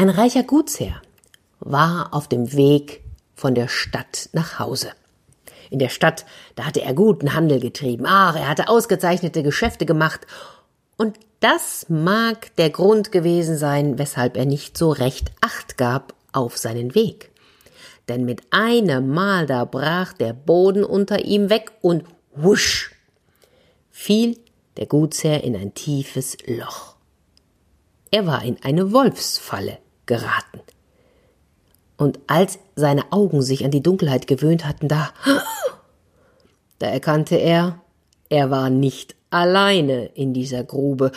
Ein reicher Gutsherr war auf dem Weg von der Stadt nach Hause. In der Stadt, da hatte er guten Handel getrieben. Ach, er hatte ausgezeichnete Geschäfte gemacht. Und das mag der Grund gewesen sein, weshalb er nicht so recht Acht gab auf seinen Weg. Denn mit einem Mal da brach der Boden unter ihm weg und wusch fiel der Gutsherr in ein tiefes Loch. Er war in eine Wolfsfalle geraten. Und als seine Augen sich an die Dunkelheit gewöhnt hatten, da, da erkannte er, er war nicht alleine in dieser Grube.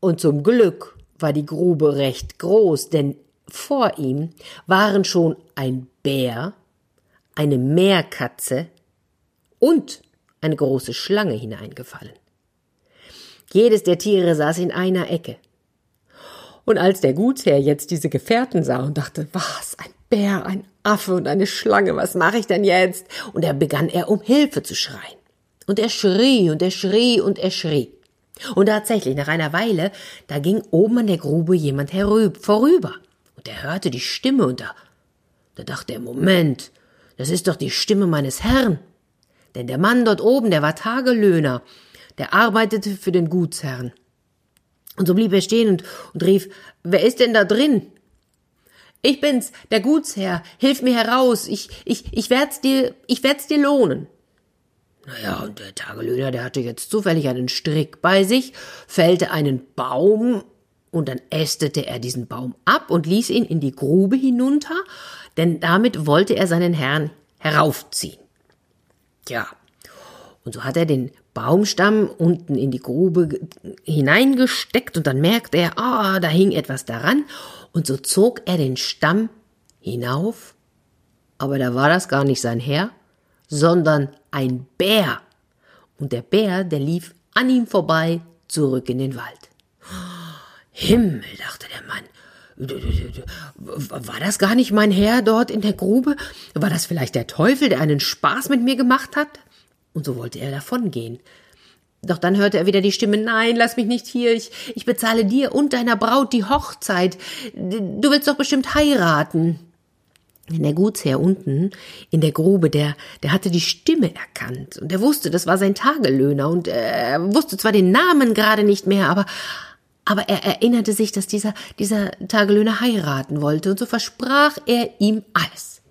Und zum Glück war die Grube recht groß, denn vor ihm waren schon ein Bär, eine Meerkatze und eine große Schlange hineingefallen. Jedes der Tiere saß in einer Ecke. Und als der Gutsherr jetzt diese Gefährten sah und dachte, was, ein Bär, ein Affe und eine Schlange, was mache ich denn jetzt? Und er begann er um Hilfe zu schreien. Und er schrie und er schrie und er schrie. Und tatsächlich, nach einer Weile, da ging oben an der Grube jemand herüb, vorüber. Und er hörte die Stimme und da, da dachte er, Moment, das ist doch die Stimme meines Herrn. Denn der Mann dort oben, der war Tagelöhner, der arbeitete für den Gutsherrn. Und so blieb er stehen und, und rief, wer ist denn da drin? Ich bin's, der Gutsherr, hilf mir heraus, ich, ich, ich werd's dir, ich werd's dir lohnen. Naja, und der Tagelöhner, der hatte jetzt zufällig einen Strick bei sich, fällte einen Baum und dann ästete er diesen Baum ab und ließ ihn in die Grube hinunter, denn damit wollte er seinen Herrn heraufziehen. Tja, und so hat er den Baumstamm unten in die Grube hineingesteckt und dann merkte er, ah, da hing etwas daran und so zog er den Stamm hinauf, aber da war das gar nicht sein Herr, sondern ein Bär. Und der Bär, der lief an ihm vorbei zurück in den Wald. Himmel, dachte der Mann, war das gar nicht mein Herr dort in der Grube? War das vielleicht der Teufel, der einen Spaß mit mir gemacht hat? Und so wollte er davongehen. Doch dann hörte er wieder die Stimme, nein, lass mich nicht hier, ich, ich bezahle dir und deiner Braut die Hochzeit. Du willst doch bestimmt heiraten. Denn der Gutsherr unten in der Grube, der, der hatte die Stimme erkannt und er wusste, das war sein Tagelöhner und er wusste zwar den Namen gerade nicht mehr, aber aber er erinnerte sich, dass dieser, dieser Tagelöhner heiraten wollte, und so versprach er ihm alles.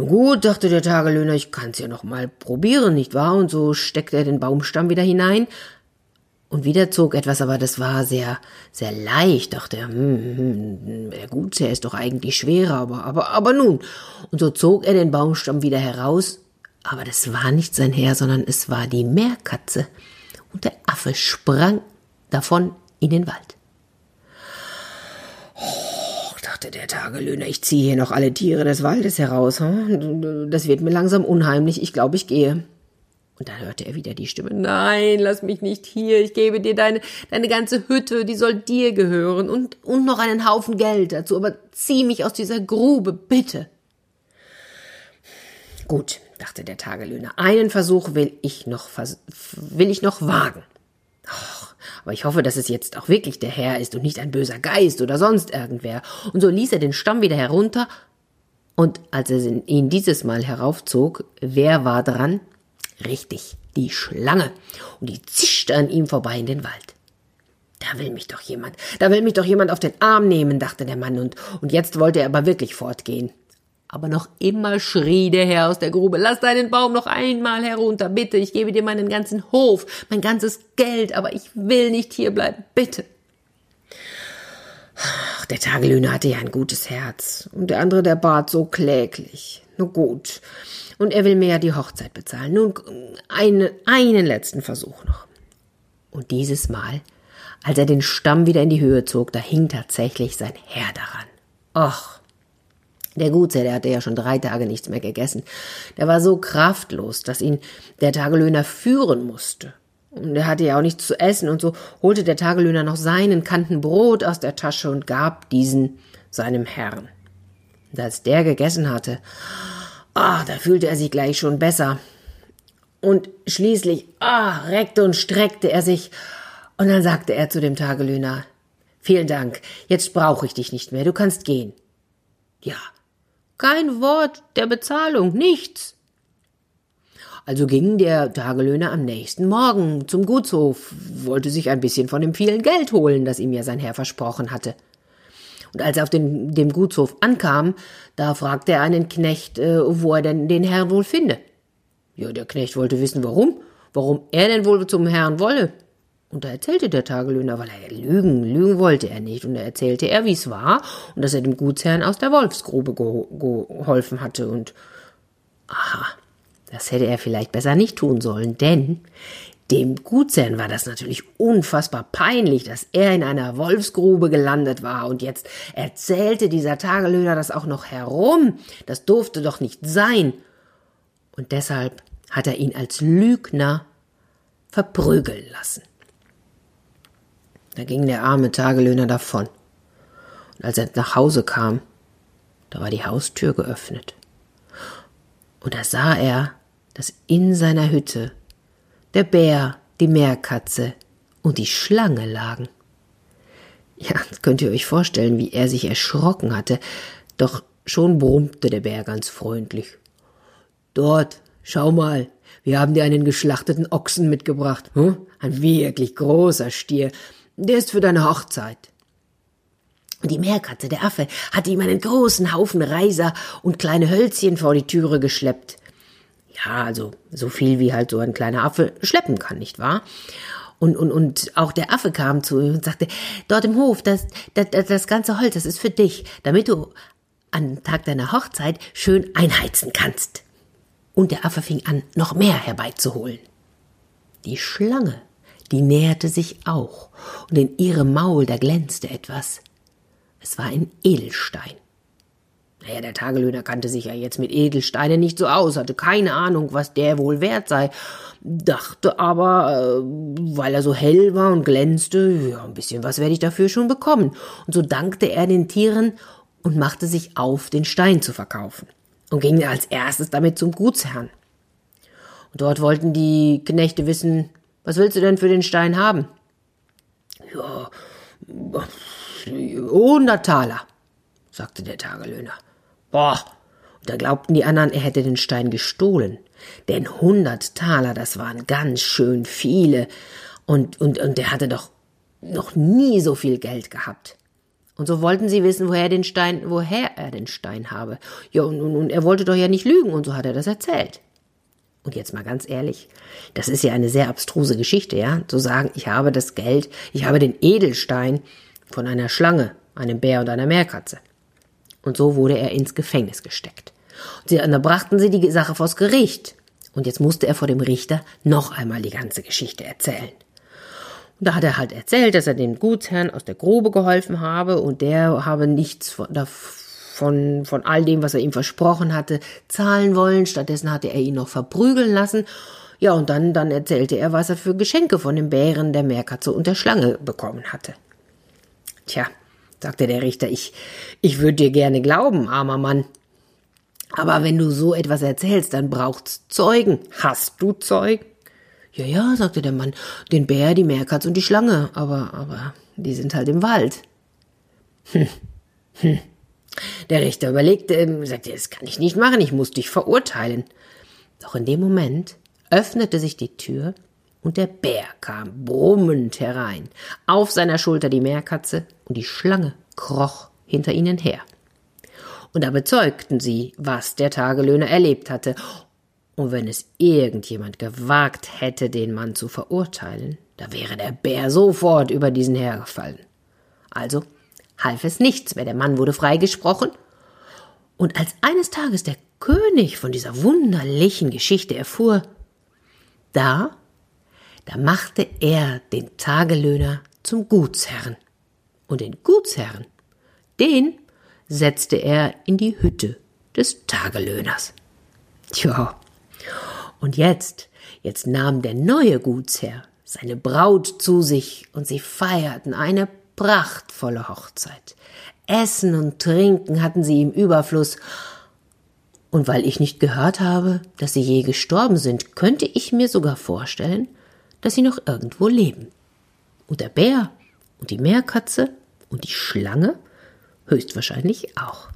Nun gut, dachte der Tagelöhner, ich kann's ja noch mal probieren, nicht wahr? Und so steckte er den Baumstamm wieder hinein. Und wieder zog etwas, aber das war sehr, sehr leicht, dachte er. Hm, hm, hm, der Gutsherr ist doch eigentlich schwerer, aber, aber, aber nun. Und so zog er den Baumstamm wieder heraus. Aber das war nicht sein Herr, sondern es war die Meerkatze. Und der Affe sprang davon in den Wald. Oh, dachte der Tagelöhner, ich ziehe hier noch alle Tiere des Waldes heraus. Hm? Das wird mir langsam unheimlich, ich glaube, ich gehe. Und dann hörte er wieder die Stimme, nein, lass mich nicht hier, ich gebe dir deine, deine ganze Hütte, die soll dir gehören und, und noch einen Haufen Geld dazu, aber zieh mich aus dieser Grube, bitte. Gut, dachte der Tagelöhner, einen Versuch will ich noch, will ich noch wagen. Och, aber ich hoffe, dass es jetzt auch wirklich der Herr ist und nicht ein böser Geist oder sonst irgendwer. Und so ließ er den Stamm wieder herunter, und als er ihn dieses Mal heraufzog, wer war dran? Richtig, die Schlange. Und die zischte an ihm vorbei in den Wald. Da will mich doch jemand, da will mich doch jemand auf den Arm nehmen, dachte der Mann, und, und jetzt wollte er aber wirklich fortgehen. Aber noch immer schrie der Herr aus der Grube, lass deinen Baum noch einmal herunter, bitte, ich gebe dir meinen ganzen Hof, mein ganzes Geld, aber ich will nicht hierbleiben, bitte. Ach, der Tagelöhner hatte ja ein gutes Herz, und der andere, der bat so kläglich. Nur gut. Und er will mir ja die Hochzeit bezahlen. Nun, eine, einen letzten Versuch noch. Und dieses Mal, als er den Stamm wieder in die Höhe zog, da hing tatsächlich sein Herr daran. Och, der Gutsherr, der hatte ja schon drei Tage nichts mehr gegessen. Der war so kraftlos, dass ihn der Tagelöhner führen musste. Und er hatte ja auch nichts zu essen, und so holte der Tagelöhner noch seinen Kanten Brot aus der Tasche und gab diesen seinem Herrn. Und als der gegessen hatte, ah, da fühlte er sich gleich schon besser. Und schließlich, ah, reckte und streckte er sich, und dann sagte er zu dem Tagelöhner, Vielen Dank. Jetzt brauche ich dich nicht mehr. Du kannst gehen. Ja. Kein Wort der Bezahlung, nichts. Also ging der Tagelöhner am nächsten Morgen zum Gutshof, wollte sich ein bisschen von dem vielen Geld holen, das ihm ja sein Herr versprochen hatte. Und als er auf den, dem Gutshof ankam, da fragte er einen Knecht, äh, wo er denn den Herrn wohl finde. Ja, der Knecht wollte wissen, warum, warum er denn wohl zum Herrn wolle. Und da erzählte der Tagelöhner, weil er lügen, lügen wollte er nicht. Und da erzählte er, wie es war und dass er dem Gutsherrn aus der Wolfsgrube geholfen hatte. Und aha, das hätte er vielleicht besser nicht tun sollen, denn dem Gutsherrn war das natürlich unfassbar peinlich, dass er in einer Wolfsgrube gelandet war und jetzt erzählte dieser Tagelöhner das auch noch herum. Das durfte doch nicht sein. Und deshalb hat er ihn als Lügner verprügeln lassen. Da ging der arme Tagelöhner davon. Und als er nach Hause kam, da war die Haustür geöffnet. Und da sah er, dass in seiner Hütte der Bär, die Meerkatze und die Schlange lagen. Ja, könnt ihr euch vorstellen, wie er sich erschrocken hatte, doch schon brummte der Bär ganz freundlich. Dort, schau mal, wir haben dir einen geschlachteten Ochsen mitgebracht. Hm? Ein wirklich großer Stier. Der ist für deine Hochzeit. Und die Meerkatze, der Affe, hatte ihm einen großen Haufen Reiser und kleine Hölzchen vor die Türe geschleppt. Ja, also so viel wie halt so ein kleiner Affe schleppen kann, nicht wahr? Und, und, und auch der Affe kam zu ihm und sagte, dort im Hof, das, das, das ganze Holz, das ist für dich, damit du am Tag deiner Hochzeit schön einheizen kannst. Und der Affe fing an, noch mehr herbeizuholen. Die Schlange, die näherte sich auch, und in ihrem Maul, da glänzte etwas. Es war ein Edelstein. Naja, der Tagelöhner kannte sich ja jetzt mit Edelsteinen nicht so aus, hatte keine Ahnung, was der wohl wert sei, dachte aber, äh, weil er so hell war und glänzte, ja, ein bisschen was werde ich dafür schon bekommen. Und so dankte er den Tieren und machte sich auf, den Stein zu verkaufen und ging als erstes damit zum Gutsherrn. Und dort wollten die Knechte wissen, was willst du denn für den Stein haben? Ja, hundert Taler, sagte der Tagelöhner. Boah, und da glaubten die anderen, er hätte den Stein gestohlen. Denn hundert Taler, das waren ganz schön viele. Und, und, und er hatte doch noch nie so viel Geld gehabt. Und so wollten sie wissen, woher den Stein, woher er den Stein habe. Ja, und, und, und er wollte doch ja nicht lügen, und so hat er das erzählt. Und jetzt mal ganz ehrlich, das ist ja eine sehr abstruse Geschichte, ja, zu sagen, ich habe das Geld, ich habe den Edelstein von einer Schlange, einem Bär und einer Meerkatze. Und so wurde er ins Gefängnis gesteckt. Und dann brachten sie die Sache vors Gericht. Und jetzt musste er vor dem Richter noch einmal die ganze Geschichte erzählen. Und da hat er halt erzählt, dass er dem Gutsherrn aus der Grube geholfen habe und der habe nichts von, von, von all dem, was er ihm versprochen hatte, zahlen wollen. Stattdessen hatte er ihn noch verprügeln lassen. Ja, und dann, dann erzählte er, was er für Geschenke von dem Bären, der Meerkatze und der Schlange bekommen hatte. Tja, sagte der Richter, ich, ich würde dir gerne glauben, armer Mann. Aber wenn du so etwas erzählst, dann braucht's Zeugen. Hast du Zeugen? Ja, ja, sagte der Mann, den Bär, die Meerkatze und die Schlange, aber, aber, die sind halt im Wald. Hm, hm. Der Richter überlegte, ähm, sagte, das kann ich nicht machen, ich muss dich verurteilen. Doch in dem Moment öffnete sich die Tür und der Bär kam brummend herein, auf seiner Schulter die Meerkatze und die Schlange kroch hinter ihnen her. Und da bezeugten sie, was der Tagelöhner erlebt hatte, und wenn es irgendjemand gewagt hätte, den Mann zu verurteilen, da wäre der Bär sofort über diesen hergefallen. Also half es nichts mehr, der Mann wurde freigesprochen, und als eines Tages der König von dieser wunderlichen Geschichte erfuhr, da da machte er den Tagelöhner zum Gutsherrn. Und den Gutsherrn, den setzte er in die Hütte des Tagelöhners. Tja, und jetzt, jetzt nahm der neue Gutsherr seine Braut zu sich und sie feierten eine prachtvolle Hochzeit. Essen und Trinken hatten sie im Überfluss. Und weil ich nicht gehört habe, dass sie je gestorben sind, könnte ich mir sogar vorstellen, dass sie noch irgendwo leben. Und der Bär und die Meerkatze Und die Schlange höchstwahrscheinlich auch.